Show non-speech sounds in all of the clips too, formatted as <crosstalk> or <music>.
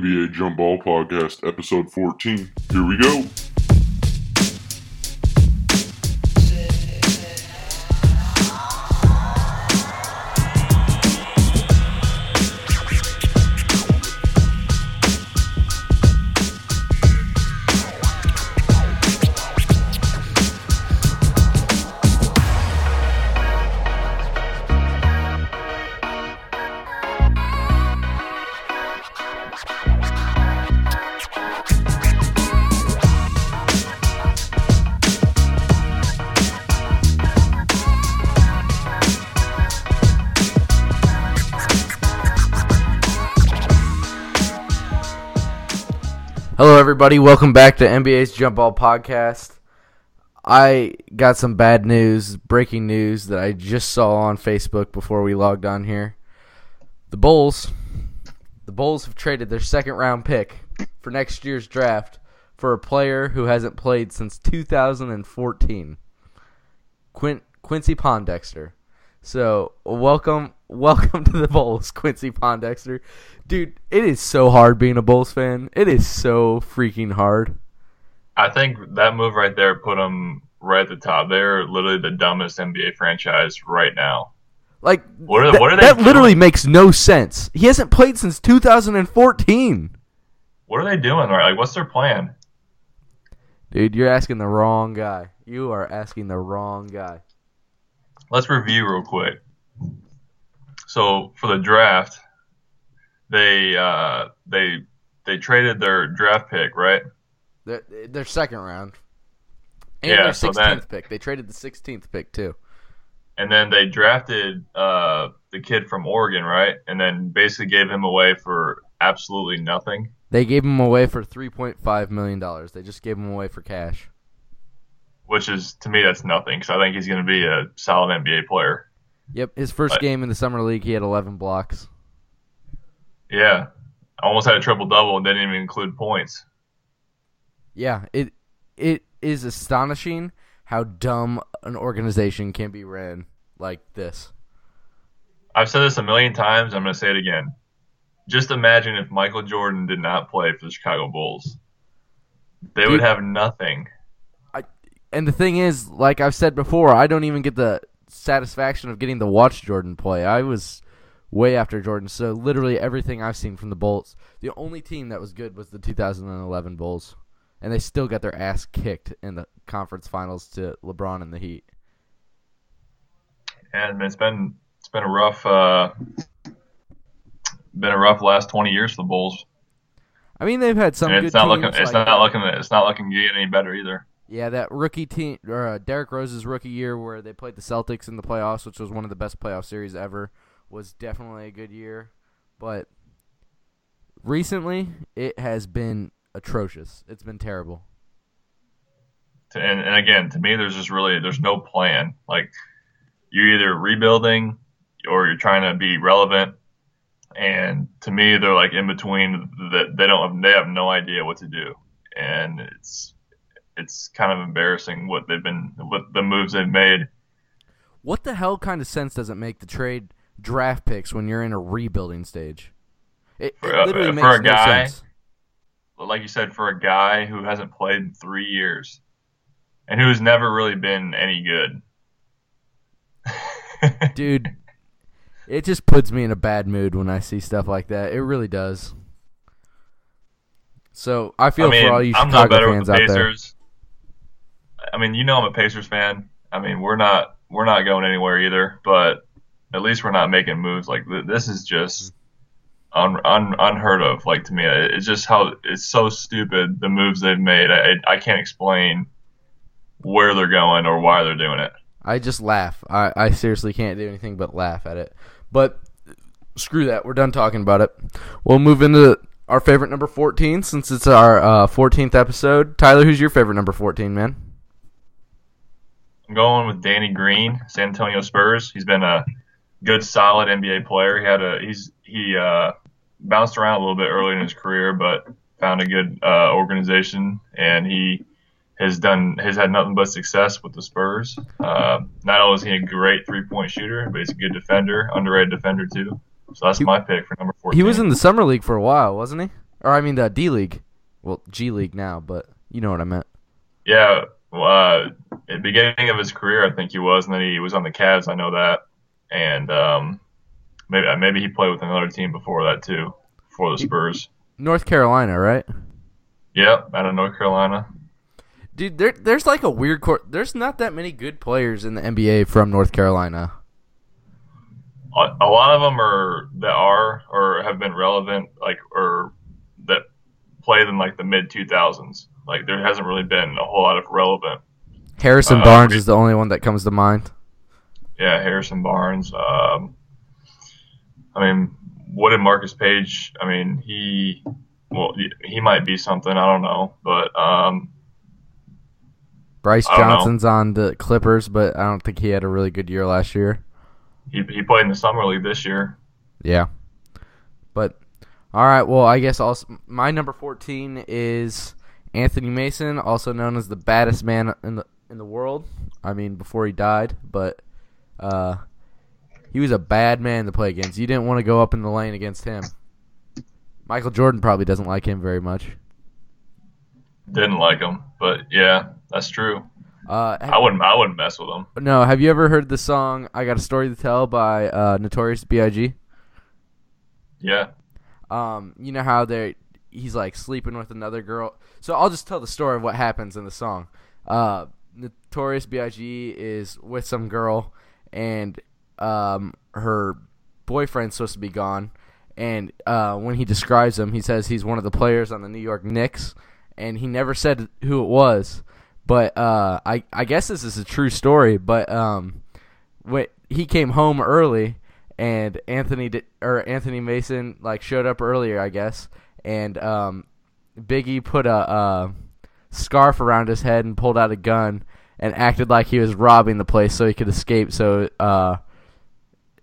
NBA Jump Ball Podcast, episode 14. Here we go. Everybody. Welcome back to NBA's Jump Ball Podcast. I got some bad news, breaking news that I just saw on Facebook before we logged on here. The Bulls, the Bulls have traded their second round pick for next year's draft for a player who hasn't played since 2014, Quin- Quincy Pondexter. So welcome, welcome to the Bulls, Quincy Pondexter. Dude, it is so hard being a Bulls fan. It is so freaking hard. I think that move right there put them right at the top. They're literally the dumbest NBA franchise right now. Like What are- that, what are they that literally makes no sense. He hasn't played since 2014. What are they doing right? Like, what's their plan? Dude, you're asking the wrong guy. You are asking the wrong guy. Let's review real quick. So for the draft, they uh, they they traded their draft pick, right? Their, their second round. And Yeah, their so 16th pick. They traded the 16th pick too. And then they drafted uh, the kid from Oregon, right? And then basically gave him away for absolutely nothing. They gave him away for 3.5 million dollars. They just gave him away for cash. Which is to me that's nothing because I think he's going to be a solid NBA player. Yep, his first But- game in the summer league, he had 11 blocks. Yeah, almost had a triple double and didn't even include points. Yeah, it it is astonishing how dumb an organization can be ran like this. I've said this a million times. I'm going to say it again. Just imagine if Michael Jordan did not play for the Chicago Bulls. They Dude. would have nothing. I, And the thing is, like I've said before, I don't even get the satisfaction of getting to watch Jordan play. I was way after Jordan, so literally everything I've seen from the Bulls, the only team that was good was the 2011 Bulls, and they still got their ass kicked in the conference finals to LeBron and the Heat. And it's been it's been a rough uh, been a rough last 20 years for the Bulls. I mean, they've had some and good it's not teams. looking it's like- not looking it's not looking to get any better either. Yeah, that rookie team, or uh, Derrick Rose's rookie year, where they played the Celtics in the playoffs, which was one of the best playoff series ever, was definitely a good year. But recently, it has been atrocious. It's been terrible. And, and again, to me, there's just really there's no plan. Like you're either rebuilding or you're trying to be relevant. And to me, they're like in between. That they don't have, they have no idea what to do, and it's it's kind of embarrassing what they've been what the moves they've made. What the hell kind of sense does it make to trade draft picks when you're in a rebuilding stage? It, it For a- literally for makes a no guy- sense. Like you said, for a guy who hasn't played in three years and who's never really been any good. <laughs> Dude, it just puts me in a bad mood when I see stuff like that. It really does. So I feel I mean, for all you I'm Chicago fans out there. I mean, you know I'm a Pacers fan. I mean, we're not we're not going anywhere either, but at least we're not making moves like th- this. Is just un, un, unheard of. Like to me, it's just how it's so stupid the moves they've made. I I can't explain where they're going or why they're doing it. I just laugh. I, I seriously can't do anything but laugh at it. But screw that. We're done talking about it. We'll move into our favorite number 14 since it's our uh, 14th episode. Tyler, who's your favorite number 14, man? I'm going with Danny Green, San Antonio Spurs. He's been a good, solid NBA player. He had a he's he uh, bounced around a little bit early in his career, but found a good uh, organization, and he has done has had nothing but success with the Spurs. Uh, not only is he a great three point shooter, but he's a good defender, underrated defender too. So that's He- my pick for number four. He was in the summer league for a while, wasn't he? or I mean the D League. Well, G League now, but you know what I meant. Yeah, uh, at beginning of his career, I think he was, and then he was on the Cavs. I know that, and um, maybe maybe he played with another team before that too, before the Spurs. North Carolina, right? Yep, out of North Carolina. Dude, there, there's like a weird court. There's not that many good players in the NBA from North Carolina. A, a lot of them are that are or have been relevant, like or that played in like the mid 2000s. Like there hasn't really been a whole lot of relevant. Harrison Uh, Barnes is the only one that comes to mind. Yeah, Harrison Barnes. Um, I mean, what did Marcus Paige? I mean, he well, he- might be something. I don't know, but um, Brice know. Johnson's on the Clippers, but I don't think he had a really good year last year. he he played in the summer league this year. Yeah. But all right, well, I guess also my number 14 is Anthony Mason, also known as the baddest man in the in the world. I mean, before he died, but uh he was a bad man to play against. You didn't want to go up in the lane against him. Michael Jordan probably doesn't like him very much. Didn't like him, but yeah, that's true. Uh I wouldn't I wouldn't mess with him. no, have you ever heard the song I Got a Story to Tell by uh Notorious B.I.G.? Yeah, um, you know how they he's like sleeping with another girl. So I'll just tell the story of what happens in the song. Uh, Notorious B.I.G. is with some girl, and um, her boyfriend's supposed to be gone. And uh, when he describes him, he says he's one of the players on the New York Knicks, and he never said who it was. But uh, I I guess this is a true story. But um, when he came home early and Anthony or Anthony Mason like showed up earlier, I guess, and um, Biggie put a, uh scarf around his head and pulled out a gun and acted like he was robbing the place so he could escape. So uh,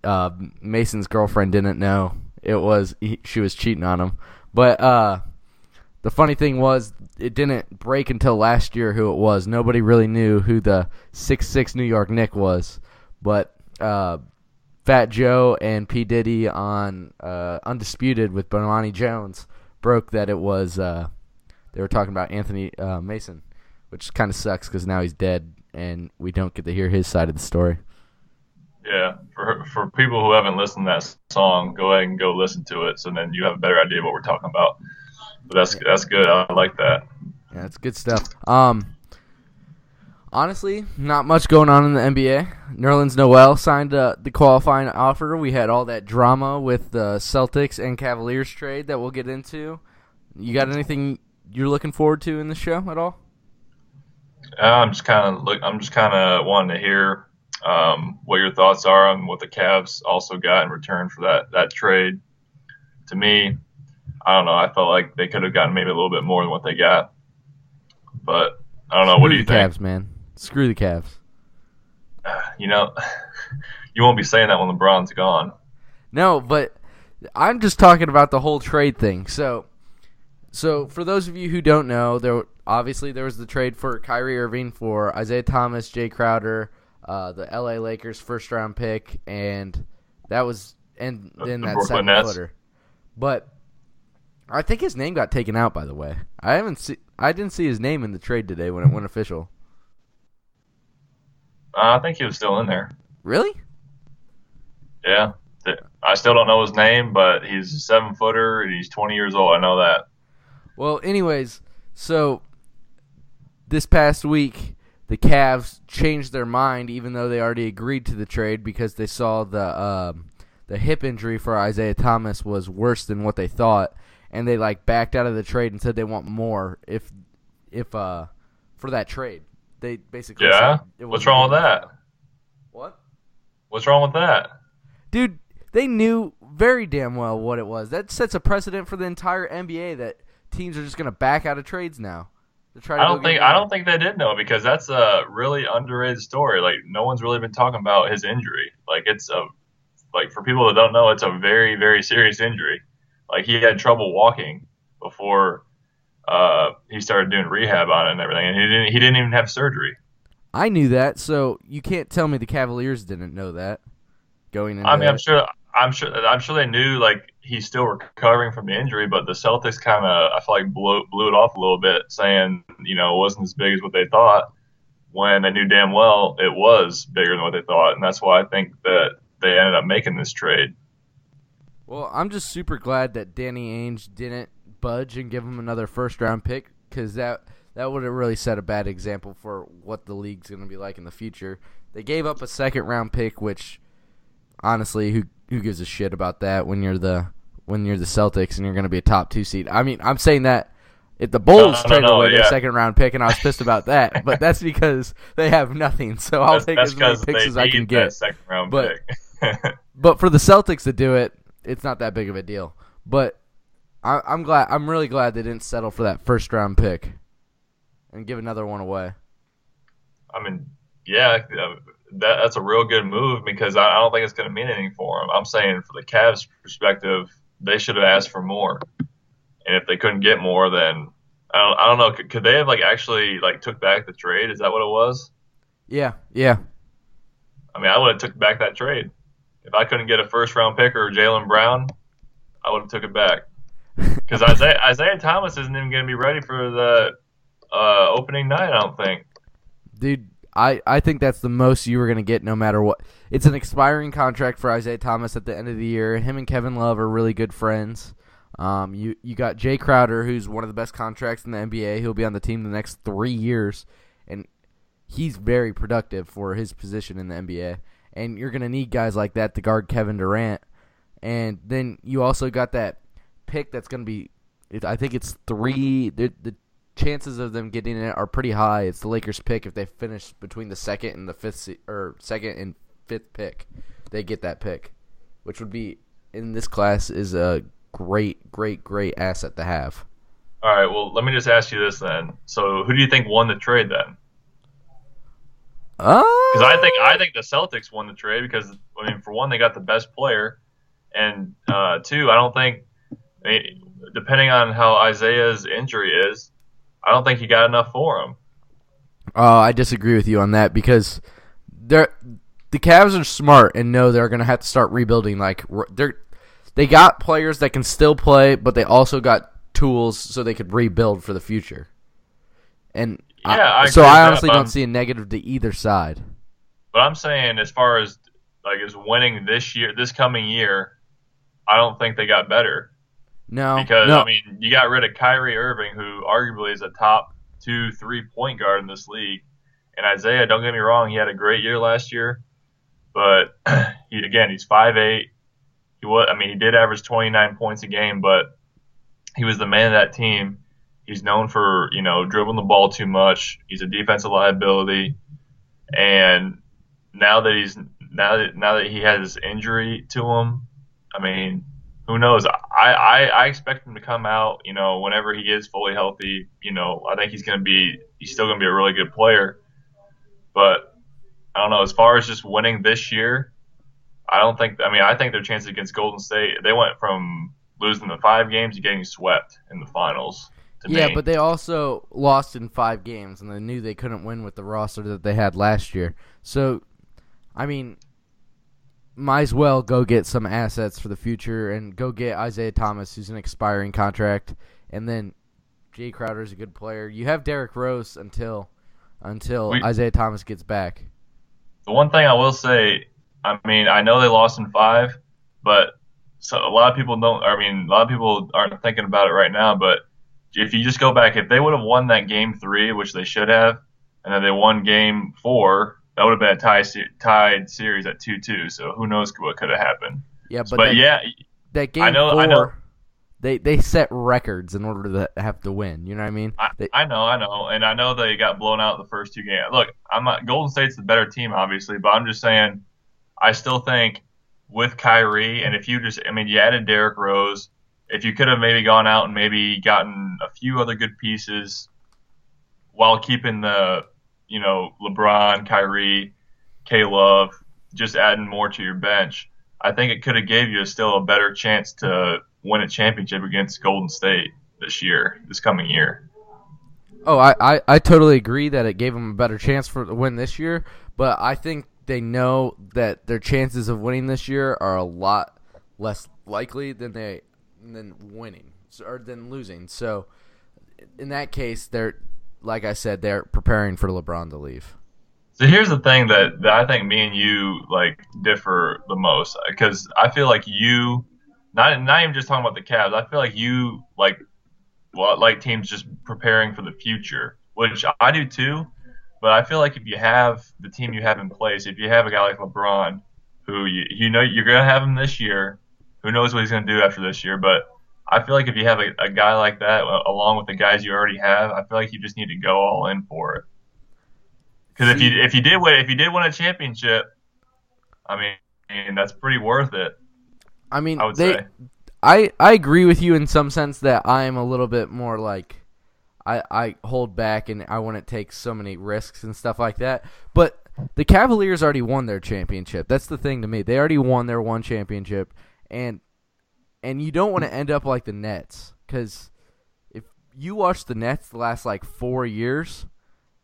uh, Mason's girlfriend didn't know it was he, she was cheating on him. But uh, the funny thing was, it didn't break until last year who it was. Nobody really knew who the six six New York Knick was, but. Uh, Fat Joe and P Diddy on uh, Undisputed with Bomani Jones broke that it was uh, they were talking about Anthony uh, Mason, which kind of sucks because now he's dead and we don't get to hear his side of the story. yeah. For for people who haven't listened to that song, go ahead and go listen to it, so then you have a better idea of what we're talking about. But that's that's good. I like that. Yeah, it's good stuff. Um, honestly, not much going on in the NBA. Nerlens Noel signed uh, the qualifying offer. We had all that drama with the Celtics and Cavaliers trade that we'll get into. You got anything you're looking forward to in the show at all? Uh, I'm just kind of look. I'm just kind of wanting to hear um, what your thoughts are on what the Cavs also got in return for that that trade. To me, I don't know. I felt like they could have gotten maybe a little bit more than what they got, but I don't know. What do you the think? Cavs, man. Screw the Cavs. <sighs> You know, <laughs> you won't be saying that when LeBron's gone. No, but I'm just talking about the whole trade thing. So, so for those of you who don't know, there obviously there was the trade for Kyrie Irving for Isaiah Thomas, Jae Crowder, uh, the L.A. Lakers first round pick, and that was and then the that Brooklyn seven footer. But I think his name got taken out. By the way, I haven't see I didn't see his name in the trade today when it went official. Uh, I think he was still in there. Really? Yeah. I still don't know his name, but he's a seven footer and he's 20 years old. I know that. Well, anyways, so this past week the Cavs changed their mind, even though they already agreed to the trade because they saw the um, the hip injury for Isaiah Thomas was worse than what they thought, and they like backed out of the trade and said they want more if if uh for that trade. They basically Yeah. What's wrong with that? What? What's wrong with that? Dude, they knew very damn well what it was. That sets a precedent for the entire NBA that teams are just gonna back out of trades now. To try to I don't think. I don't think they did know because that's a really underrated story. Like no one's really been talking about his injury. Like it's a like for people that don't know, it's a very very serious injury. Like he had trouble walking before uh, he started doing rehab on it and everything, and he didn't he didn't even have surgery. I knew that, so you can't tell me the Cavaliers didn't know that going into I mean, I'm sure I'm sure I'm sure they knew like he's still recovering from the injury, but the Celtics kind of I feel like blew blew it off a little bit, saying you know it wasn't as big as what they thought. When they knew damn well it was bigger than what they thought, and that's why I think that they ended up making this trade. Well, I'm just super glad that Danny Ainge didn't budge and give him another first round pick because that that would have really set a bad example for what the league's going to be like in the future. They gave up a second round pick, which honestly, who who gives a shit about that when you're the when you're the Celtics and you're going to be a top two seed? I mean, I'm saying that if the Bulls No, no, traded no, away their second round pick, and I was pissed about that, <laughs> but that's because they have nothing. So I'll that's take that's as many picks as I can get. second round But- pick. <laughs> But for the Celtics to do it, it's not that big of a deal. But I, I'm glad. I'm really glad they didn't settle for that first round pick and give another one away. I mean, yeah, that that's a real good move because I, I don't think it's going to mean anything for them. I'm saying for the Cavs' perspective, they should have asked for more, and if they couldn't get more, then I don't, I don't know. Could, could they have like actually like took back the trade? Is that what it was? Yeah, yeah. I mean, I would have took back that trade if I couldn't get a first round pick or Jaylen Brown. I would have took it back because Isaiah, Isaiah Thomas isn't even going to be ready for the uh, opening night. I don't think. Dude, I, I think that's the most you were going to get no matter what. It's an expiring contract for Isaiah Thomas at the end of the year. Him and Kevin Love are really good friends. Um, you, you got Jae Crowder, who's one of the best contracts in the NBA. He'll be on the team the next three years, and he's very productive for his position in the NBA. And you're going to need guys like that to guard Kevin Durant. And then you also got that pick that's going to be, it, I think it's three. The, the chances of them getting it are pretty high. It's the Lakers' pick if they finish between the second and the fifth or second and fifth pick, they get that pick, which would be in this class is a great, great, great asset to have. All right. Well, let me just ask you this then. So, who do you think won the trade then? Oh, Because I think I think the Celtics won the trade because I mean, for one, they got the best player, and uh, two, I don't think, I mean, depending on how Isaiah's injury is, I don't think he got enough for him. Oh, I disagree with you on that because they're the Cavs are smart and know they're going to have to start rebuilding. Like they're they got players that can still play, but they also got tools so they could rebuild for the future. And Yeah, I so I honestly but don't I'm- see a negative to either side. But I'm saying, as far as like as winning this year, this coming year, I don't think they got better. No, because no. I mean, you got rid of Kyrie Irving, who arguably is a top two, three point guard in this league, and Isaiah. Don't get me wrong, he had a great year last year, but <clears throat> he again he's five eight. He was, I mean, he did average twenty nine points a game, but he was the man of that team. He's known for you know dribbling the ball too much. He's a defensive liability, and now that he's now that now that he has this injury to him, I mean, who knows? I, I, I expect him to come out, you know, whenever he is fully healthy. You know, I think he's going to be, he's still going to be a really good player. But I don't know. As far as just winning this year, I don't think, I mean, I think their chances against Golden State, they went from losing the five games to getting swept in the finals. To yeah, me. but they also lost in five games, and they knew they couldn't win with the roster that they had last year. So, I mean, might as well go get some assets for the future and go get Isaiah Thomas, who's an expiring contract, and then Jae Crowder is a good player. You have Derrick Rose until until We- Isaiah Thomas gets back. The one thing I will say, I mean, I know they lost in five, but so a lot of people don't. I mean, a lot of people aren't thinking about it right now. But if you just go back, if they would have won that game three, which they should have, and then they won game four, that would have been a tie se- tied series at two two. So who knows what could have happened? Yeah, but, But, that, yeah, that game I know- four, I know. they they set records in order to have to win. You know what I mean? I, They- I know, I know, and I know they got blown out the first two games. Look, I'm not Golden State's the better team, obviously, but I'm just saying, I still think with Kyrie, and if you just, I mean, you added Derrick Rose, if you could have maybe gone out and maybe gotten a few other good pieces while keeping the, you know, LeBron, Kyrie, K Love, just adding more to your bench, I think it could have gave you still a better chance to win a championship against Golden State this year, this coming year. Oh, I, I, I totally agree that it gave them a better chance for the win this year, but I think they know that their chances of winning this year are a lot less likely than they than winning or than losing. So in that case, they're like I said, they're preparing for LeBron to leave. So here's the thing that, that I think me and you like differ the most because I feel like you not not even just talking about the Cavs. I feel like you like well, like teams just preparing for the future, which I do too. But I feel like if you have the team you have in place, if you have a guy like LeBron, who you, you know you're going to have him this year, who knows what he's going to do after this year, but I feel like if you have a, a guy like that along with the guys you already have, I feel like you just need to go all in for it. Because if you if you did win if you did win a championship, I mean, I mean that's pretty worth it. I mean, I would they, say. I I agree with you in some sense that I am a little bit more like I I hold back and I wouldn't take so many risks and stuff like that. But the Cavaliers already won their championship. That's the thing to me. They already won their one championship, and and you don't want to end up like the Nets because if you watch the Nets the last like four years,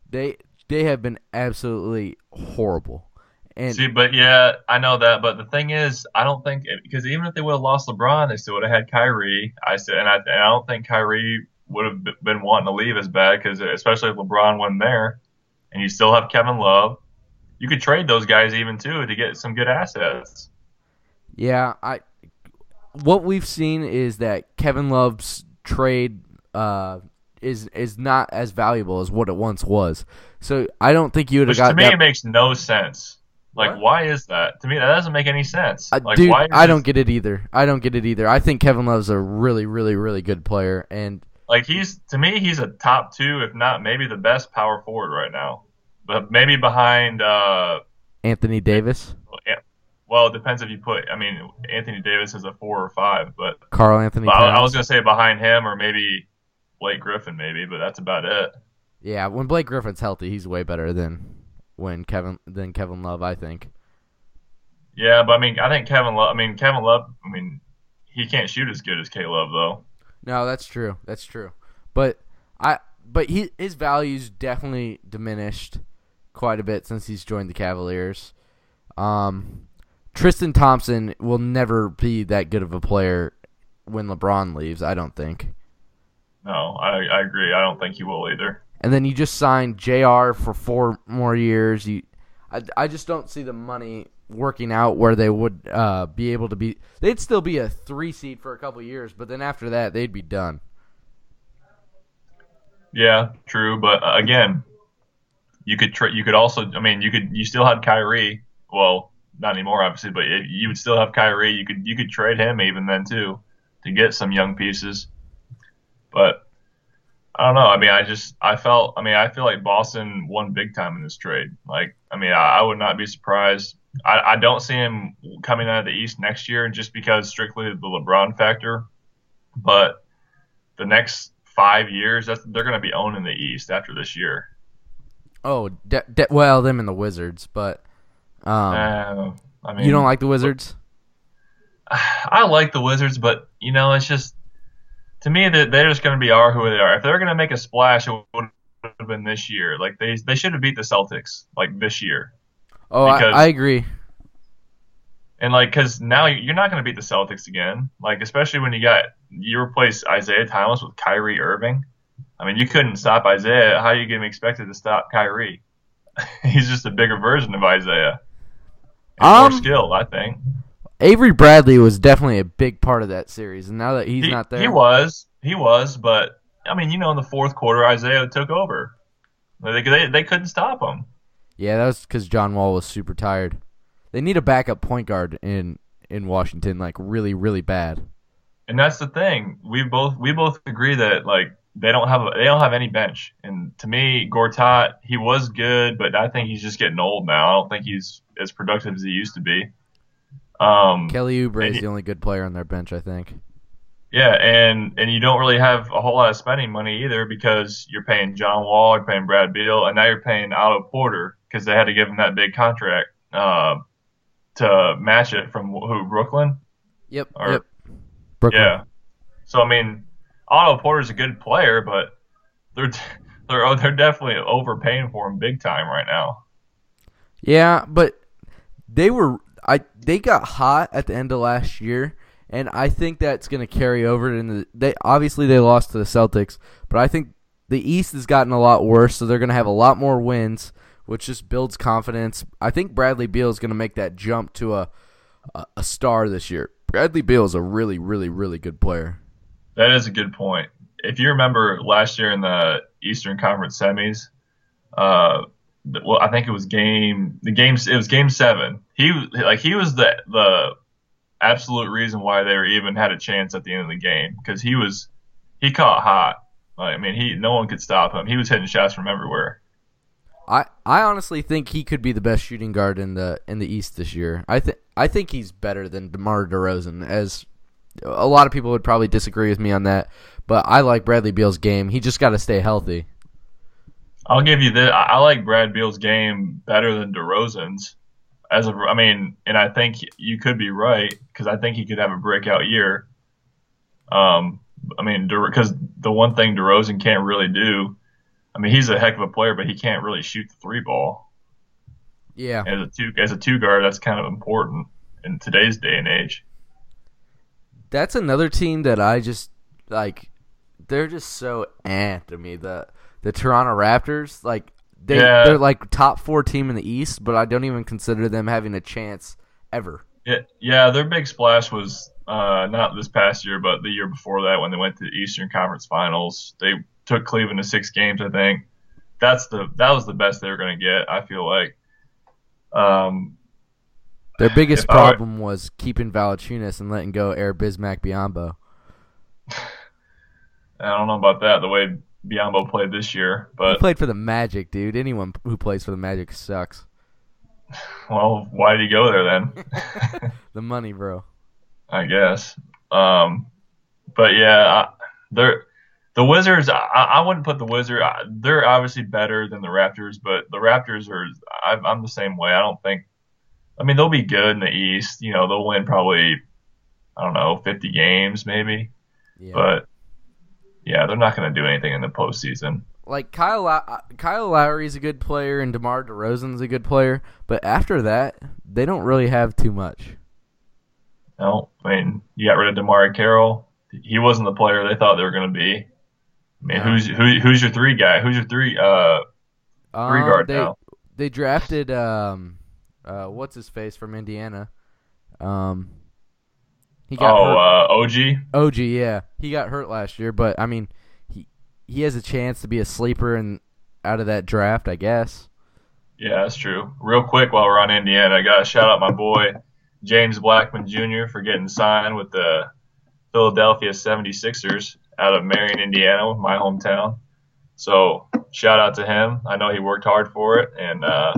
they they have been absolutely horrible. And See, but yeah, I know that. But the thing is, I don't think because even if they would have lost LeBron, they still would have had Kyrie. I said, and I, and I don't think Kyrie would have been wanting to leave as bad because especially if LeBron wasn't there, and you still have Kevin Love, you could trade those guys even too to get some good assets. Yeah, I. What we've seen is that Kevin Love's trade uh, is is not as valuable as what it once was. So I don't think you would have got to me that. it makes no sense. Like, What? why is that? To me, that doesn't make any sense. Uh, like, dude, why I don't get it either. I don't get it either. I think Kevin Love's a really, really, really good player, and Like he's to me, he's a top two, if not maybe the best power forward right now. But maybe behind. uh Anthony Davis, Well, it depends if you put. I mean, Anthony Davis is a four or five, but Karl-Anthony But I, I was gonna say behind him or maybe Blake Griffin, maybe, but that's about it. Yeah, when Blake Griffin's healthy, he's way better than when Kevin than Kevin Love. I think. Yeah, but I mean, I think Kevin Love. I mean, Kevin Love. I mean, he can't shoot as good as K Love though. No, that's true. That's true. But I but he his value's definitely diminished quite a bit since he's joined the Cavaliers. Um Tristan Thompson will never be that good of a player when LeBron leaves, I don't think. No, I, I agree. I don't think he will either. And then you just signed JR for 4 more years. You I, I just don't see the money working out where they would uh, be able to be they'd still be a 3 seed for a couple years, but then after that they'd be done. Yeah, true. But uh, again, you could tra- you could also. I mean, you could you still had Kyrie. Well, not anymore, obviously, but if you would still have Kyrie. You could you could trade him even then too to get some young pieces. But I don't know. I mean, I just I felt. I mean, I feel like Boston won big time in this trade. Like, I mean, I, I would not be surprised. I, I don't see him coming out of the East next year just because strictly the LeBron factor. But the next five years, that's, they're going to be owning the East after this year. Oh, de- de- well, them and the Wizards, but um, Uh, I mean, you don't like the Wizards? <sighs> I like the Wizards, but you know, it's just to me that they're just going to be are who they are. If they're going to make a splash, it would have been this year. Like they they should have beat the Celtics like this year. Oh, I, because- I agree. And like, cause now you're not going to beat the Celtics again. Like, especially when you got you replace Isaiah Thomas with Kyrie Irving. I mean, you couldn't stop Isaiah. How are you going to be expected to stop Kyrie? <laughs> He's just a bigger version of Isaiah. Um, more skilled, I think. Avery Bradley was definitely a big part of that series, and now that he's he, not there, He was, he was, but I mean, you know, in the fourth quarter, Isaiah took over. They they, they couldn't stop him. yeah, that was because John Wall was super tired. They need a backup point guard in in Washington, like really, really bad. And that's the thing. We both we both agree that like they don't have a, they don't have any bench. And to me, Gortat he was good, but I think he's just getting old now. I don't think he's as productive as he used to be. Um, Kelly Oubre is the only good player on their bench, I think. yeah, and and you don't really have a whole lot of spending money either because you're paying John Wall, you're paying Brad Beal, and now you're paying Otto Porter because they had to give him that big contract uh, to match it from who Brooklyn. Yep. Or- yep. Brooklyn. Yeah. So I mean, Otto Porter's a good player, but they're <laughs> they're oh, they're definitely overpaying for him big time right now. Yeah, but they were I they got hot at the end of last year and I think that's going to carry over in the. They obviously they lost to the Celtics, but I think the East has gotten a lot worse, so they're going to have a lot more wins, which just builds confidence. I think Bradley Beal is going to make that jump to a, a a star this year. Bradley Beal is a really, really, really good player. That is a good point. If you remember last year in the Eastern Conference semis, uh, well, I think it was game the games. It was game seven. He like he was the the absolute reason why they were even had a chance at the end of the game because he was he caught hot. I mean, he no one could stop him. He was hitting shots from everywhere. I, I honestly think he could be the best shooting guard in the in the East this year. I think I think he's better than DeMar DeRozan. As a lot of people would probably disagree with me on that, but I like Bradley Beal's game. He just got to stay healthy. I'll give you this. I like Brad Beal's game better than DeRozan's. As a, I mean, and I think you could be right because I think he could have a breakout year. Um, I mean, because the one thing DeRozan can't really do, I mean, he's a heck of a player, but he can't really shoot the three ball. Yeah. As a two as a two guard, that's kind of important in today's day and age. That's another team that I just like. They're just so eh to me. The the Toronto Raptors, like they Yeah. they're like top four team in the East, but I don't even consider them having a chance ever. Yeah, yeah, their big splash was uh, not this past year, but the year before that when they went to the Eastern Conference Finals. They took Cleveland to six games, I think. That's the that was the best they were going to get. I feel like. Um, Their biggest If I were- problem was keeping Valanciunas and letting go Air Bismack Biyombo. <sighs> I don't know about that the way Biyombo played this year, But He played for the Magic, dude. Anyone who plays for the Magic sucks. well, why did he go there then? <laughs> The money, bro. I guess. Um, but yeah, they're the Wizards. I, I wouldn't put the Wizard. They're obviously better than the Raptors, but the Raptors are. I, I'm the same way. I don't think. I mean, they'll be good in the East. You know, they'll win probably. I don't know, 50 games maybe, Yeah. but yeah, they're not going to do anything in the postseason. like Kyle Low- Kyle Lowry's a good player and DeMar DeRozan's a good player, but after that, they don't really have too much. No, I mean, you got rid of DeMarre Carroll. He wasn't the player they thought they were going to be. I mean, No. who's who, who's your three guy? Who's your three? Uh, Three Um, guard they now. they drafted um uh what's his face from Indiana. Um he got oh, hurt. uh, OG. OG, yeah. He got hurt last year, but I mean he he has a chance to be a sleeper and out of that draft, I guess. Yeah, that's true. Real quick, while we're on Indiana, I got to shout out my boy James Blackmon Jr. for getting signed with the Philadelphia 76ers out of Marion, Indiana, my hometown. So shout out to him. I know he worked hard for it, and uh,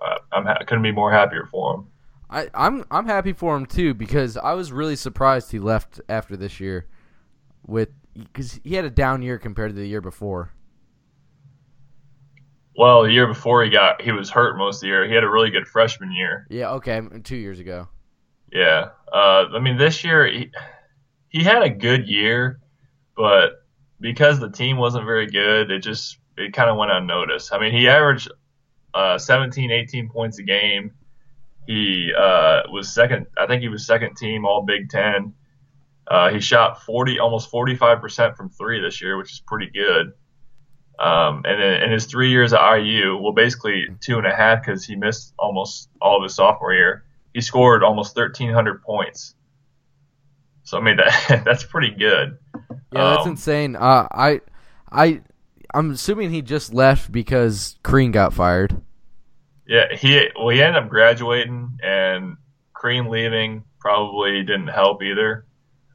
I- I'm ha- couldn't be more happier for him. I, I'm I'm happy for him too because I was really surprised he left after this year, with because he had a down year compared to the year before. Well, the year before he got he was hurt most of the year. He had a really good freshman year. Yeah, okay, two years ago. Yeah. Uh, I mean, this year he, he had a good year, but because the team wasn't very good, it just it kind of went unnoticed. I mean, he averaged uh, 17, 18 points a game. He uh, was second. I think he was second team All Big Ten. Uh, he shot 40, almost 45 percent from three this year, which is pretty good. Um, and in, in his three years at IU, well, basically two and a half because he missed almost all of his sophomore year he scored almost 1,300 points. So I mean that <laughs> that's pretty good. Yeah, that's Um, insane. Uh, I, I, I'm assuming he just left because Crean got fired. Yeah, he well he ended up graduating, and Crean leaving probably didn't help either.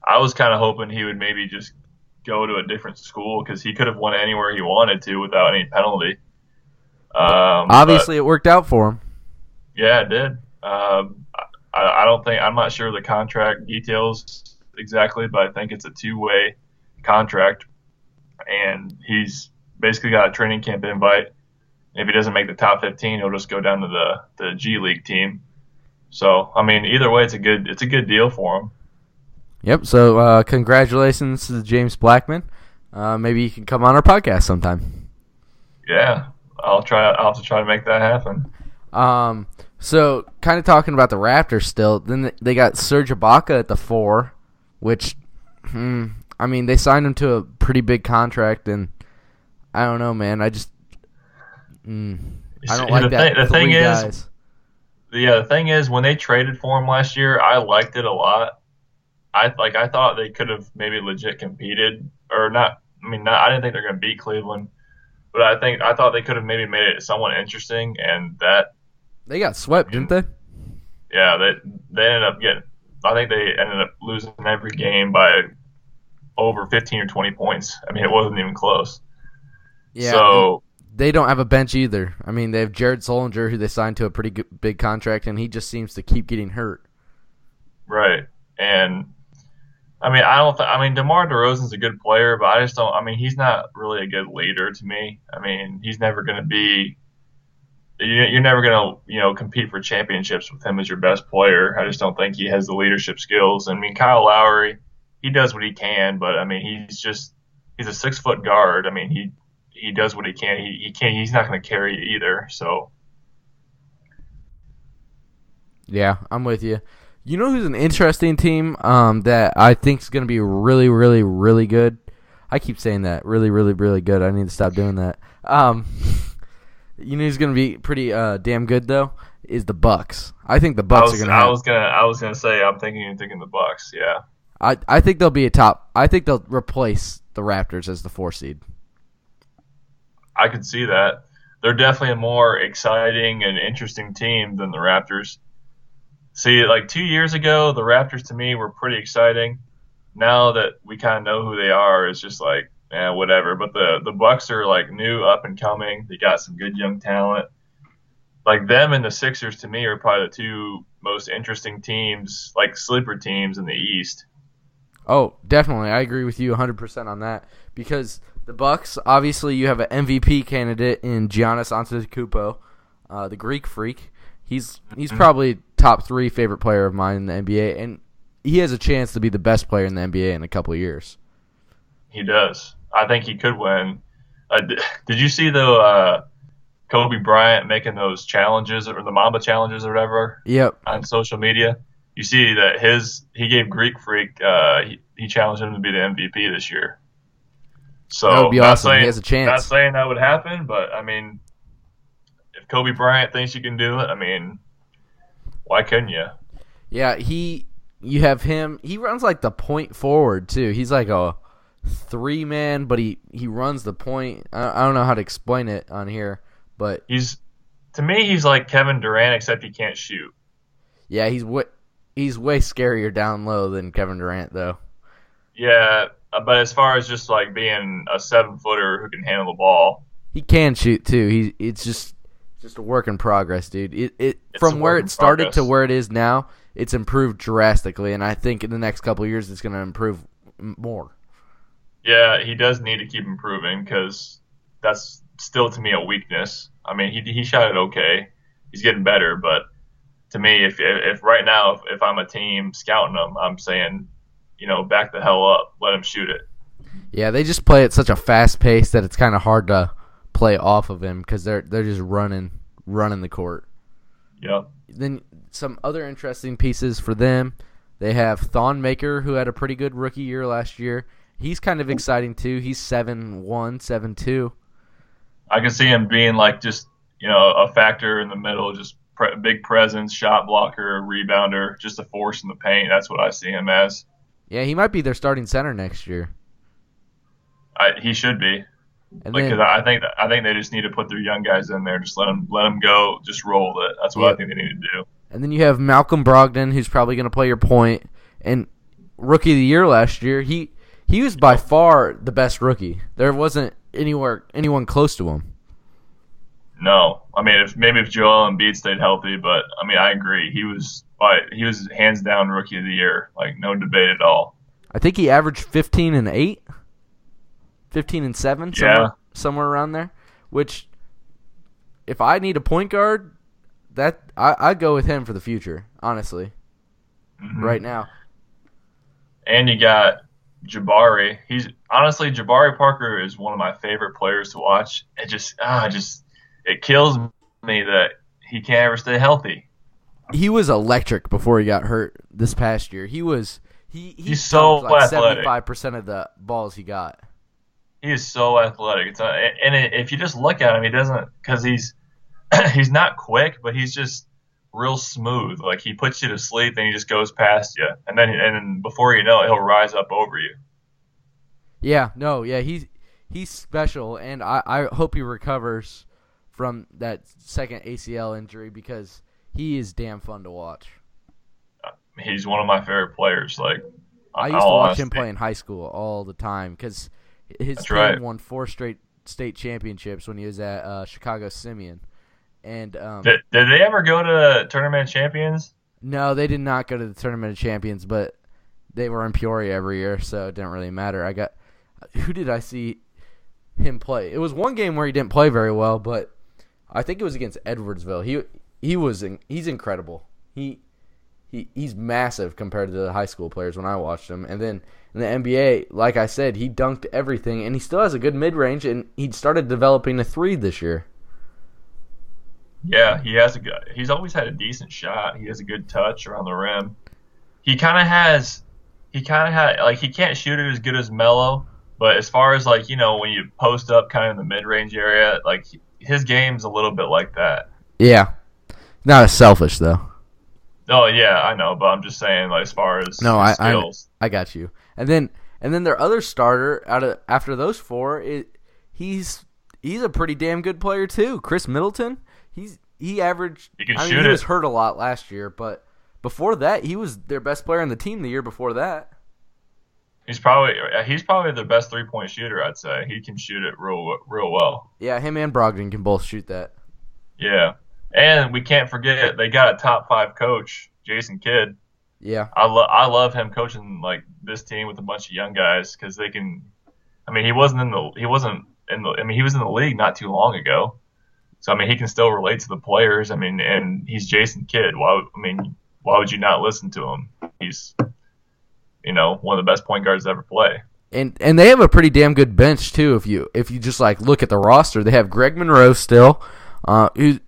I was kind of hoping he would maybe just go to a different school because he could have won anywhere he wanted to without any penalty. Um, Obviously, it worked out for him. yeah, it did. Um, I, I don't think I'm not sure the contract details exactly, but I think it's a two-way contract, and he's basically got a training camp invite. If he doesn't make the top 15, he'll just go down to the, the G League team. So, I mean, either way, it's a good it's a good deal for him. Yep. So, uh, congratulations to James Blackmon. Uh, maybe you can come on our podcast sometime. Yeah, I'll try. I'll have to try to make that happen. Um, so kind of talking about the Raptors still. Then they got Serge Ibaka at the four. which, hmm, I mean, they signed him to a pretty big contract, and I don't know, man. I just, mm, I don't like the that. thing- the thing is- guys. Yeah, the thing is, when they traded for him last year, I liked it a lot. I like I thought they could have maybe legit competed or not. I mean, not, I didn't think they're going to beat Cleveland, but I think I thought they could have maybe made it somewhat interesting. And that, they got swept, didn't they? yeah, they they ended up getting. I think they ended up losing every game by over 15 or 20 points. I mean, it wasn't even close. Yeah. So they don't have a bench either. I mean, they have Jared Sullinger, who they signed to a pretty good, big contract, and he just seems to keep getting hurt. Right. And I mean, I don't. Th- I mean, DeMar DeRozan's a good player, but I just don't. I mean, he's not really a good leader to me. I mean, he's never going to be. you- You're never going to, you know, compete for championships with him as your best player. I just don't think he has the leadership skills. I mean, Kyle Lowry, he does what he can, but I mean, he's just he's a six foot guard. I mean, he he does what he can. He, he can't. He's not going to carry it either. So Yeah, I'm with you. You know who's an interesting team um, that I think is going to be really, really, really good? I keep saying that. Really, really, really good. I need to stop doing that. Um, <laughs> you know who's going to be pretty uh, damn good, though? Is the Bucks. I think the Bucks was, are going to I was gonna I was gonna say I'm thinking you're thinking the Bucks. Yeah. I, I think they'll be a top. I think they'll replace the Raptors as the four seed. I could see that. They're definitely a more exciting and interesting team than the Raptors. See, like two years ago, the Raptors to me were pretty exciting. Now that we kind of know who they are, it's just like, eh, whatever. But the the Bucks are like new, up and coming. They got some good young talent. Like them and the Sixers to me are probably the two most interesting teams, like sleeper teams in the East. Oh, definitely. I agree with you 100% on that because the Bucks, obviously you have an MVP candidate in Giannis Antetokounmpo, uh, the Greek freak. He's he's probably top 3 favorite player of mine in the NBA and he has a chance to be the best player in the NBA in a couple of years. He does. I think he could win. Uh, <laughs> did you see the uh, Kobe Bryant making those challenges or the Mamba challenges or whatever Yep. on social media? You see that his he gave Greek Freak uh, he, he challenged him to be the MVP this year. So That would be not awesome. He Saying, has a chance. Not saying that would happen, but I mean, if Kobe Bryant thinks you can do it, I mean, why couldn't you? Yeah, he you have him. He runs like the point forward too. He's like a three man, but he he runs the point. I, I don't know how to explain it on here, but He's to me, he's like Kevin Durant, except he can't shoot. yeah, he's way he's way scarier down low than Kevin Durant though. Yeah, but as far as just like being a seven footer who can handle the ball, He can shoot too. He it's just just a work in progress, dude. It it It's from where it started to where it is now, it's improved drastically, and I think in the next couple of years it's going to improve more. yeah, he does need to keep improving because that's still to me a weakness. I mean, he he shot it okay. He's getting better, but to me, if if right now if, if I'm a team scouting him, I'm saying, you know, back the hell up, let him shoot it. Yeah, they just play at such a fast pace that it's kind of hard to play off of him because they're they're just running running the court. Yep. Then some other interesting pieces for them. They have Thon Maker, who had a pretty good rookie year last year. He's kind of exciting too. He's seven one, seven two. I can see him being like just you know a factor in the middle, just pre- big presence, shot blocker, rebounder, just a force in the paint. That's what I see him as. Yeah, he might be their starting center next year. I, he should be. And Like, then, I think I think they just need to put their young guys in there. Just let them let them go. Just roll it. That's what Yeah. I think they need to do. and then you have Malcolm Brogdon, who's probably going to play your. And rookie of the year last year, he he was by far the best rookie. There wasn't anywhere anyone close to him. No, I mean if maybe if Joel Embiid stayed healthy, but I mean I agree. He was by he was hands down rookie of the year. Like no debate at all. I think he averaged 15 and 8, 15 and 7, somewhere, Yeah. somewhere around there. Which, if I need a point guard, that I I go with him for the future. Honestly, Mhm. right now. And you got Jabari. He's honestly Jabari Parker is one of my favorite players to watch. It just ah just it kills me that he can't ever stay healthy. He was electric before he got hurt this past year. He was He, he He's so like seventy-five percent of the balls he got. He is so athletic. It's uh, a, and it, if you just look at him, he doesn't because he's <clears throat> he's not quick, but he's just real smooth. Like he puts you to sleep, then he just goes past you, and then and then before you know it, he'll rise up over you. Yeah, no, yeah, he's he's special, and I, I hope he recovers from that second ACL injury because he is damn fun to watch. He's one of my favorite players. Like I used to watch him play in high school all the time because his That's team right. won four straight state championships when he was at uh, Chicago Simeon, and um, Did, did they ever go to tournament champions? no, they did not go to the tournament of champions, but they were in Peoria every year, so it didn't really matter. I got who did I see him play? It was one game where he didn't play very well, but I think it was against Edwardsville. He he was in, he's incredible. He he he's massive compared to the high school players when I watched him. And then in the NBA, like I said, he dunked everything, and he still has a good mid range, and he started developing a three this year. Yeah, he has a good. He's always had a decent shot. He has a good touch around the rim. He kind of has. He kind of had like he can't shoot it as good as Melo, but as far as like you know when you post up kind of in the mid range area, like his game's a little bit like that. Yeah, not as selfish though. Oh yeah, I know, but I'm just saying like as far as No, I, I. I got you. And then and then their other starter out of after those four, it, he's he's a pretty damn good player too. Khris Middleton, he's he averaged. He can I mean, shoot he was hurt a lot last year, but before that, he was their best player on the team the year before that. He's probably he's probably the best three point shooter. I'd say he can shoot it real real well. Yeah, him and Brogdon can both shoot that. Yeah, and we can't forget they got a top five coach, Jason Kidd. Yeah, I love I love him coaching like this team with a bunch of young guys because they can. I mean, he wasn't in the he wasn't in the. I mean, he was in the league not too long ago, so I mean, he can still relate to the players. I mean, and he's Jason Kidd. Why? I mean, why would you not listen to him? He's, you know, one of the best point guards to ever play. and and they have a pretty damn good bench too. If you if you just like look at the roster, they have Greg Monroe still. Uh, who,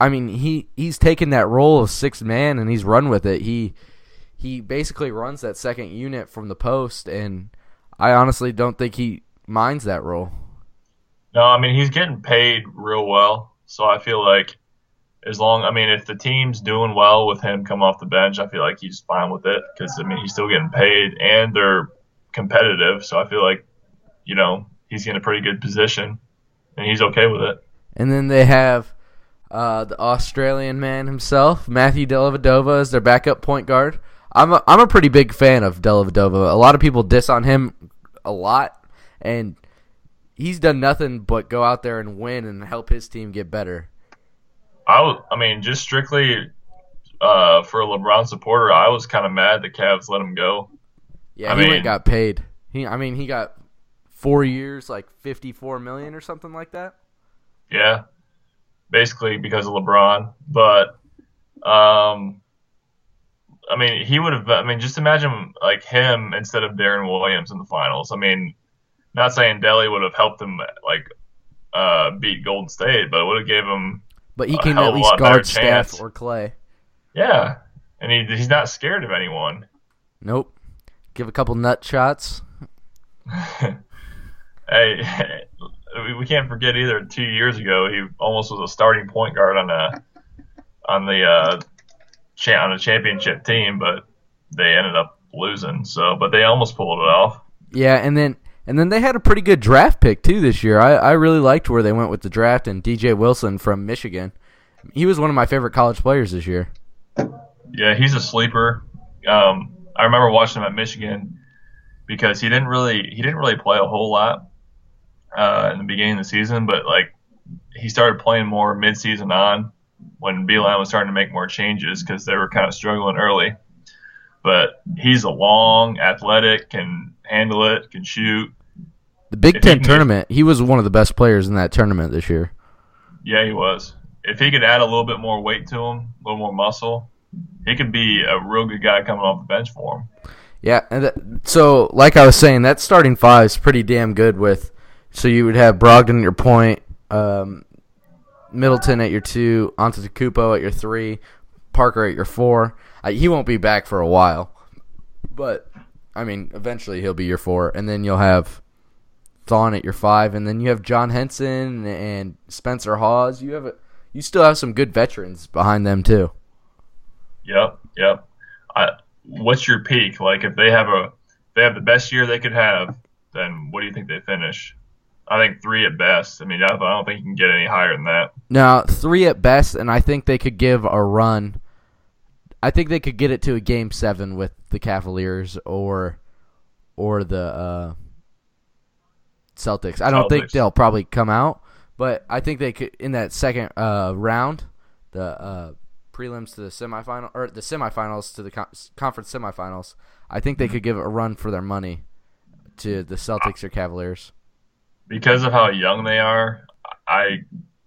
I mean, he he's taken that role of sixth man and he's run with it. He he basically runs that second unit from the post, and I honestly don't think he minds that role. No, I mean he's getting paid real well, so I feel like as long, I mean, if the team's doing well with him come off the bench, I feel like he's fine with it because I mean he's still getting paid and they're competitive, so I feel like you know he's in a pretty good position and he's okay with it. And then they have uh, the Australian man himself, Matthew Dellavedova, is their backup point guard. I'm a, I'm a pretty big fan of Dellavedova. A lot of people diss on him a lot, and he's done nothing but go out there and win and help his team get better. I was, I mean, just strictly uh, for a LeBron supporter, I was kind of mad the Cavs let him go. Yeah, I he mean- got paid. He, I mean, he got four years, like fifty four million or something like that. Yeah, basically because of LeBron. But um, I mean, he would have. I mean, just imagine like him instead of Deron Williams in the finals. I mean, not saying Delly would have helped him like uh, beat Golden State, but it would have gave him But he can at least guard Steph or Clay. yeah, and he he's not scared of anyone. Nope. Give a couple nut shots. <laughs> hey, we- we can't forget either. Two years ago, he almost was a starting point guard on a <laughs> on the uh, cha- on a championship team, but they ended up losing. So, but they almost pulled it off. Yeah, and then and then they had a pretty good draft pick too this year. I, I really liked where they went with the draft and DJ Wilson from Michigan. He was one of my favorite college players this year. Yeah, he's a sleeper. Um, I remember watching him at Michigan because he didn't really he didn't really play a whole lot uh, in the beginning of the season, but like he started playing more mid-season on when Beilein was starting to make more changes because they were kind of struggling early. But he's a long, athletic, can handle it, can shoot. The Big If he Ten get- tournament, he was one of the best players in that tournament this year. Yeah, he was. If he could add a little bit more weight to him, a little more muscle, he could be a real good guy coming off the bench for him. Yeah, and that, so like I was saying, that starting five is pretty damn good. With so you would have Brogdon at your point, um, Middleton at your two, Antetokounmpo at your three, Parker at your four. Uh, he won't be back for a while, but I mean, eventually he'll be your four, and then you'll have Thon at your five, and then you have John Henson and Spencer Hawes. You have a, you still have some good veterans behind them too. Yep, yep. I, what's your peak? Like if they have a they have the best year they could have, then what do you think they finish? I think three at best. I mean, I don't think you can get any higher than that. Now three at best, and I think they could give a run. I think they could get it to a game seven with the Cavaliers or or the uh, Celtics. I don't think they'll probably come out, but I think they could in that second uh, round, the uh, prelims to the semifinal or the semifinals to the con- conference semifinals. I think they could give a run for their money to the Celtics or Cavaliers. Because of how young they are, I,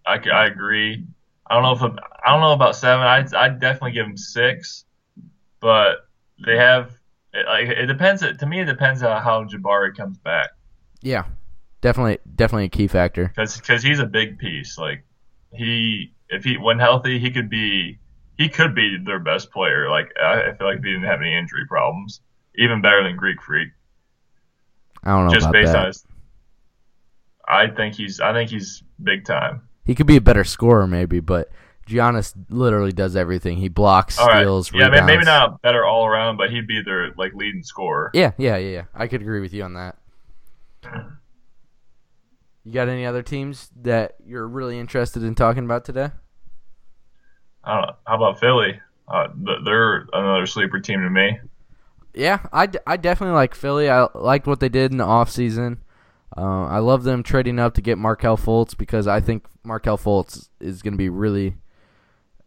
I, I agree. I don't know if I don't know about seven. I'd, I'd definitely give them six, but they have it, like it depends. To me, it depends on how Jabari comes back Yeah, definitely, definitely a key factor. because he's a big piece. Like he if he when healthy, he could be he could be their best player. Like I, I feel like if he didn't have any injury problems, even better than Greek Freak. I don't know just about based that. on his. I think he's I think he's big time. He could be a better scorer, maybe, but Giannis literally does everything. He blocks, All right. steals, yeah, rebounds. maybe not better all around, but he'd be their like leading scorer. Yeah, yeah, yeah, yeah. I could agree with you on that. You got any other teams that you're really interested in talking about today? I don't know. How about Philly? Uh, they're another sleeper team to me. Yeah, I, d- I definitely like Philly. I liked what they did in the offseason. Uh, I love them trading up to get Markelle Fultz because I think Markelle Fultz is going to be really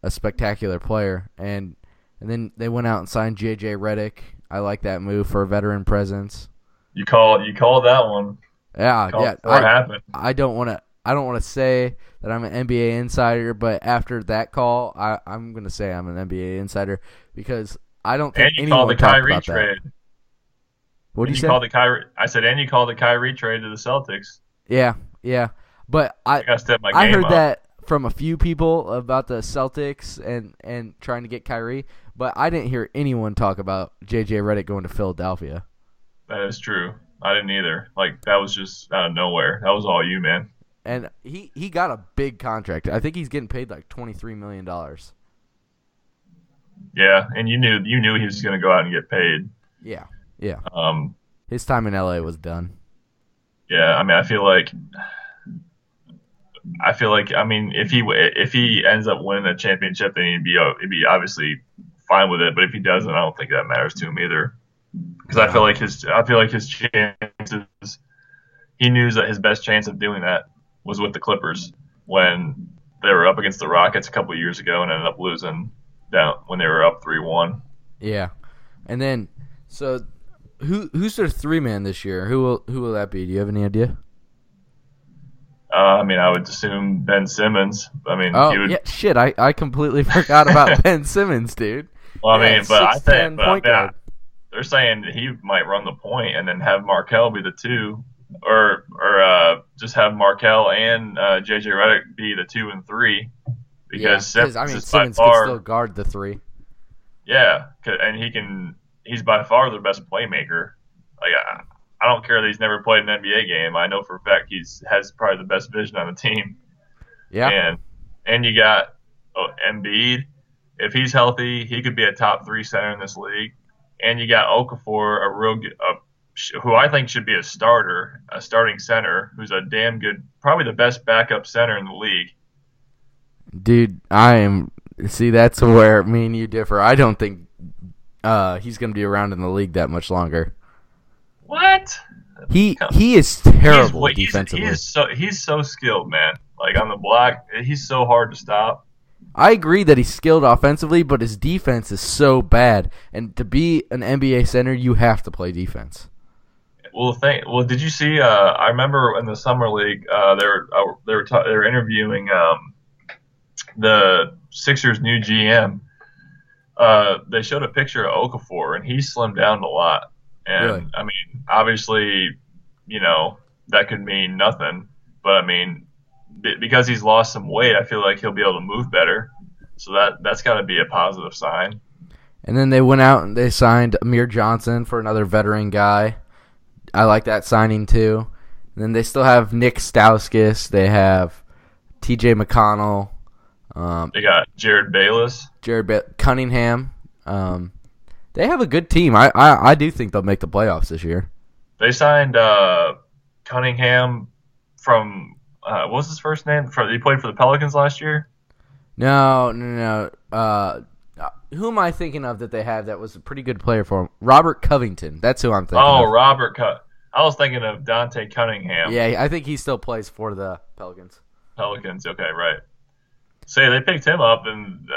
a spectacular player. And and then they went out and signed J.J. Redick. I like that move for a veteran presence. You call you call that one. Yeah, Call yeah. it before it I, happened. I don't want to. I don't want to say that I'm an NBA insider, but after that call, I, I'm going to say I'm an NBA insider because I don't think And you anyone called the Kyrie about that. What do you say? called the Kyrie. I said, and you call the Kyrie trade to the Celtics. yeah, yeah. But I I I heard up. that from a few people about the Celtics and and trying to get Kyrie, but I didn't hear anyone talk about JJ Redick going to Philadelphia. That is true. I didn't either. Like that was just out of nowhere. That was all you, man. And he he got a big contract. I think he's getting paid like 23 million dollars. Yeah, and you knew you knew he was gonna go out and get paid. Yeah. Yeah. Um, His time in LA was done. yeah, I mean, I feel like, I feel like, I mean, if he if he ends up winning a championship, then he'd be uh, he'd be obviously fine with it. But if he doesn't, I don't think that matters to him either. Because I feel like his I feel like his chances, he knew that his best chance of doing that was with the Clippers when they were up against the Rockets a couple of years ago and ended up losing down when they were up three one. Yeah. And then so who who's their three man this year? Who will who will that be? Do you have any idea? Uh, I mean, I would assume Ben Simmons. I mean, Oh would. yeah, shit! I, I completely <laughs> forgot about <laughs> Ben Simmons, dude. Well, I Yeah, mean, but I think, but I mean, they're saying he might run the point and then have Markelle be the two, or or uh, just have Markelle and uh, JJ Redick be the two and three, because Yeah, Simmons I mean Simmons can still guard the three. Yeah, and he can, he's by far their best playmaker. Like I, I don't care that he's never played an NBA game. I know for a fact he's has probably the best vision on the team. Yeah, And and you got oh, Embiid. If he's healthy, he could be a top three center in this league. And you got Okafor, a real good, a, who I think should be a starter, a starting center, who's a damn good, probably the best backup center in the league. dude, I am. See, that's where me and you differ. I don't think uh, he's going to be around in the league that much longer. What? He he is terrible he's, he's, defensively. he is so he's so skilled, man. Like on the block, he's so hard to stop. I agree that he's skilled offensively, but his defense is so bad. And to be an NBA center, you have to play defense. Well, thank. Well, did you see? Uh, I remember in the summer league, uh, they were uh, they were ta- they were interviewing um, the Sixers' new GM. Uh, they showed a picture of Okafor, and he slimmed down a lot. And Really? I mean, obviously, you know that could mean nothing, but I mean, be- because he's lost some weight, I feel like he'll be able to move better. So that that's got to be a positive sign. And then they went out and they signed Amir Johnson for another veteran guy. I like that signing too. And then they still have Nick Stauskas. They have T.J. McConnell. Um, They got Jerryd Bayless. Jared ba- Cunningham. Um, they have a good team. I, I I do think they'll make the playoffs this year. They signed uh, Cunningham from uh, what was his first name? For, he played for the Pelicans last year. No, no, no. Uh, who am I thinking of that they have that was a pretty good player for them? Robert Covington. That's who I'm thinking. Oh, of. Robert Cut. I was thinking of Dante Cunningham. yeah, I think he still plays for the Pelicans. Pelicans. Okay, right. Say they picked him up, and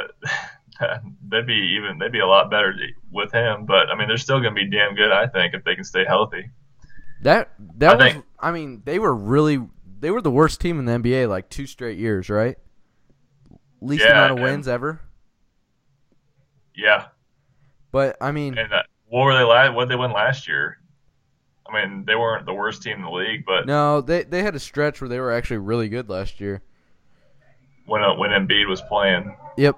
<laughs> they'd be even they'd be a lot better with him. But I mean, they're still going to be damn good, I think, if they can stay healthy. That that I was. think- I mean, they were really they were the worst team in the NBA like two straight years, right? Least Yeah, amount of and- wins ever. Yeah, But I mean, and uh, what were they last? What did they win last year? I mean, they weren't the worst team in the league, but no, they they had a stretch where they were actually really good last year. When uh, when Embiid was playing, Yep.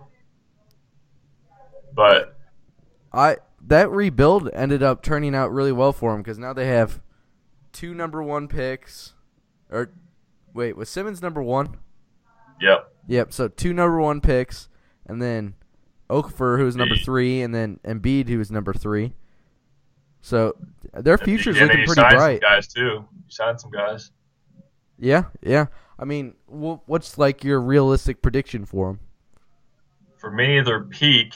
but I that rebuild ended up turning out really well for them because now they have two number one picks. Or wait, was Simmons number one? yep, Yep. So two number one picks, and then Okafor, who was number three, and then Embiid, who was number three. So their future's and looking pretty bright. Guys too. You signed some guys. Yeah, yeah. I mean, what's like your realistic prediction for them? For me, their peak.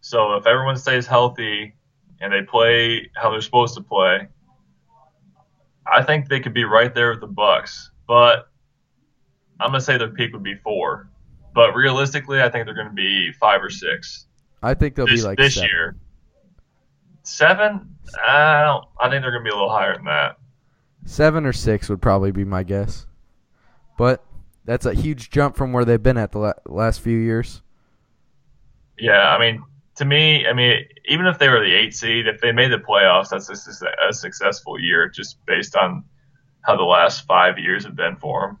So if everyone stays healthy and they play how they're supposed to play, I think they could be right there with the Bucks. But I'm gonna say their peak would be four. But realistically, I think they're gonna be five or six I think they'll this, be like this seven. year. Seven? I don't. I think they're gonna be a little higher than that. Seven or six would probably be my guess. But that's a huge jump from where they've been at the la- last few years. Yeah, I mean, to me, I mean, even if they were the eight seed, if they made the playoffs, that's a, a successful year just based on how the last five years have been for them.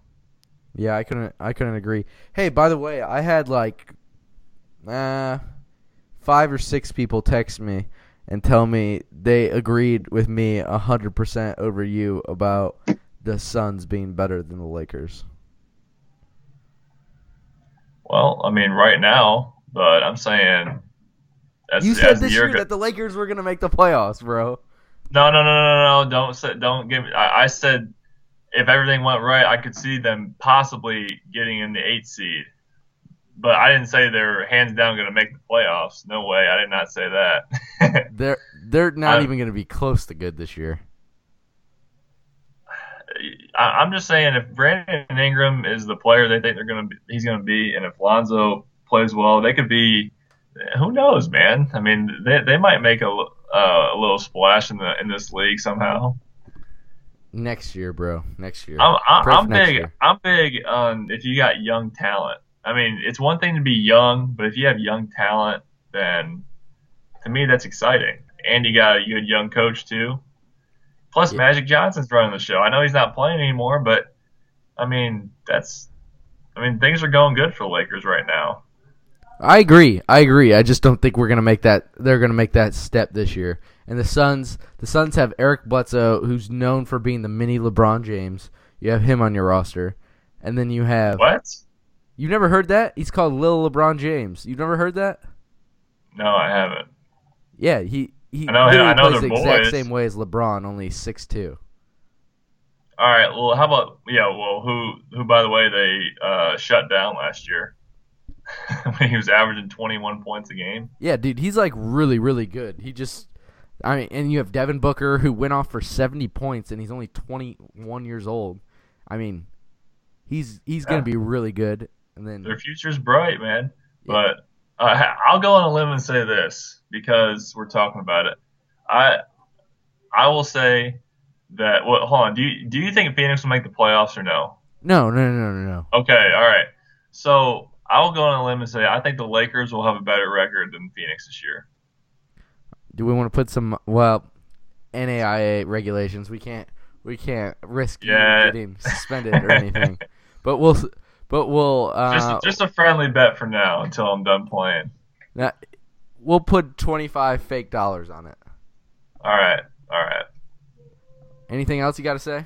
Yeah, I couldn't. I couldn't agree. Hey, by the way, I had like, uh, five or six people text me and tell me they agreed with me a hundred percent over you about the Suns being better than the Lakers. Well, I mean, right now, but I'm saying as, you said this year go- that the Lakers were gonna make the playoffs, bro. no, no, no, no, no, don't say, don't give. me- I, I said if everything went right, I could see them possibly getting in the eight seed. But I didn't say they're hands down going to make the playoffs. No way. I did not say that. <laughs> They're they're not I'm- even gonna be close to good this year. I, I'm just saying, if Brandon Ingram is the player they think they're gonna be, he's gonna be, and if Lonzo plays well, they could be. Who knows, man? I mean, they, they might make a, uh, a little splash in the in this league somehow. Next year, bro. Next year. I'm, I'm, I'm big. year. I'm big on if you got young talent. I mean, it's one thing to be young, but if you have young talent, then to me that's exciting. And you got a good young coach too. Plus, Yeah. Magic Johnson's running the show. I know he's not playing anymore, but I mean that's. I mean things are going good for the Lakers right now. I agree. I agree. I just don't think we're gonna make that. They're gonna make that step this year. And the Suns, the Suns have Eric Bledsoe, who's known for being the mini LeBron James. You have him on your roster, and then you have. What? You never heard that? He's called Lil LeBron James. You've never heard that? No, I haven't. Yeah, he he I know I know plays the exact boys. same way as LeBron, only six two. All right. Well, how about yeah? Well, who who by the way they uh, shut down last year <laughs> when he was averaging 21 points a game. Yeah, dude, he's like really, really good. He just, I mean, and you have Devin Booker who went off for seventy points, and he's only twenty one years old. I mean, he's he's gonna be really good. And then Their future's bright, man. Yeah. But uh, <laughs> I'll go on a limb and say this because we're talking about it. I I will say that. What? hold on. Do you do you think Phoenix will make the playoffs or no? no, no, no, no, no. Okay. All right. So I'll go on a limb and say I think the Lakers will have a better record than Phoenix this year. Do we want to put some well, NAIA regulations? We can't we can't risk Yeah. getting suspended or anything. <laughs> But we'll but we'll uh, Just just a friendly bet for now until I'm done playing. Now, we'll put twenty five fake dollars on it. All right, all right. Anything else you got to say?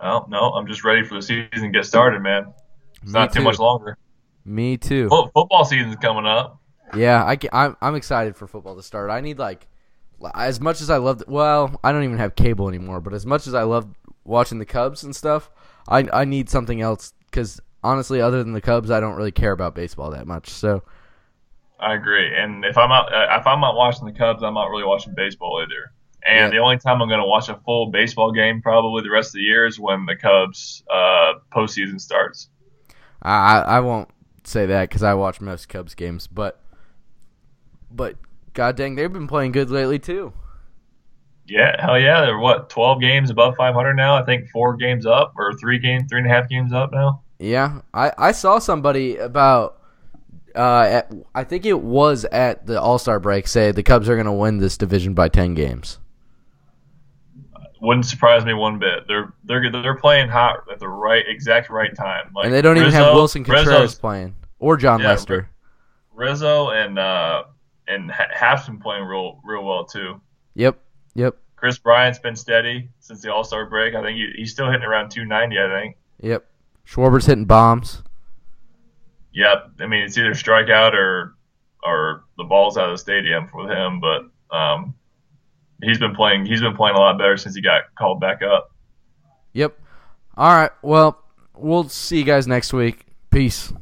Well, no, I'm just ready for the season to get started, man. It's Me not too too. much longer. Me too. Fo- football season's coming up. Yeah, I, am I'm excited for football to start. I need like as much as I loved. Well, I don't even have cable anymore, but as much as I love watching the Cubs and stuff, I I need something else because honestly, other than the Cubs, I don't really care about baseball that much. So I agree. And if I'm out, uh, if I'm not watching the Cubs, I'm not really watching baseball either. And Yeah. the only time I'm going to watch a full baseball game probably the rest of the year is when the Cubs uh, postseason starts. I I I won't say that because I watch most Cubs games, but but god dang, they've been playing good lately too. Yeah, hell yeah. They're what, 12 games above 500 now? I think four games up or three games, three and a half games up now. Yeah, I, I saw somebody about uh at, I think it was at the All Star break say the Cubs are going to win this division by ten games. Wouldn't surprise me one bit. They're they're they're playing hot at the right exact right time. Like and they don't even have Willson Contreras Rizzo's- playing or John Yeah, Lester. Rizzo and uh and Ha- Happ's been playing real real well too. Yep, yep, Kris Bryant's been steady since the All Star break. I think he, he's still hitting around 290. I think. yep. Schwarber's hitting bombs. Yep. I mean, it's either strikeout or or the balls out of the stadium with him, but um, he's been playing. He's been playing a lot better since he got called back up. Yep. All right. Well, we'll see you guys next week. Peace.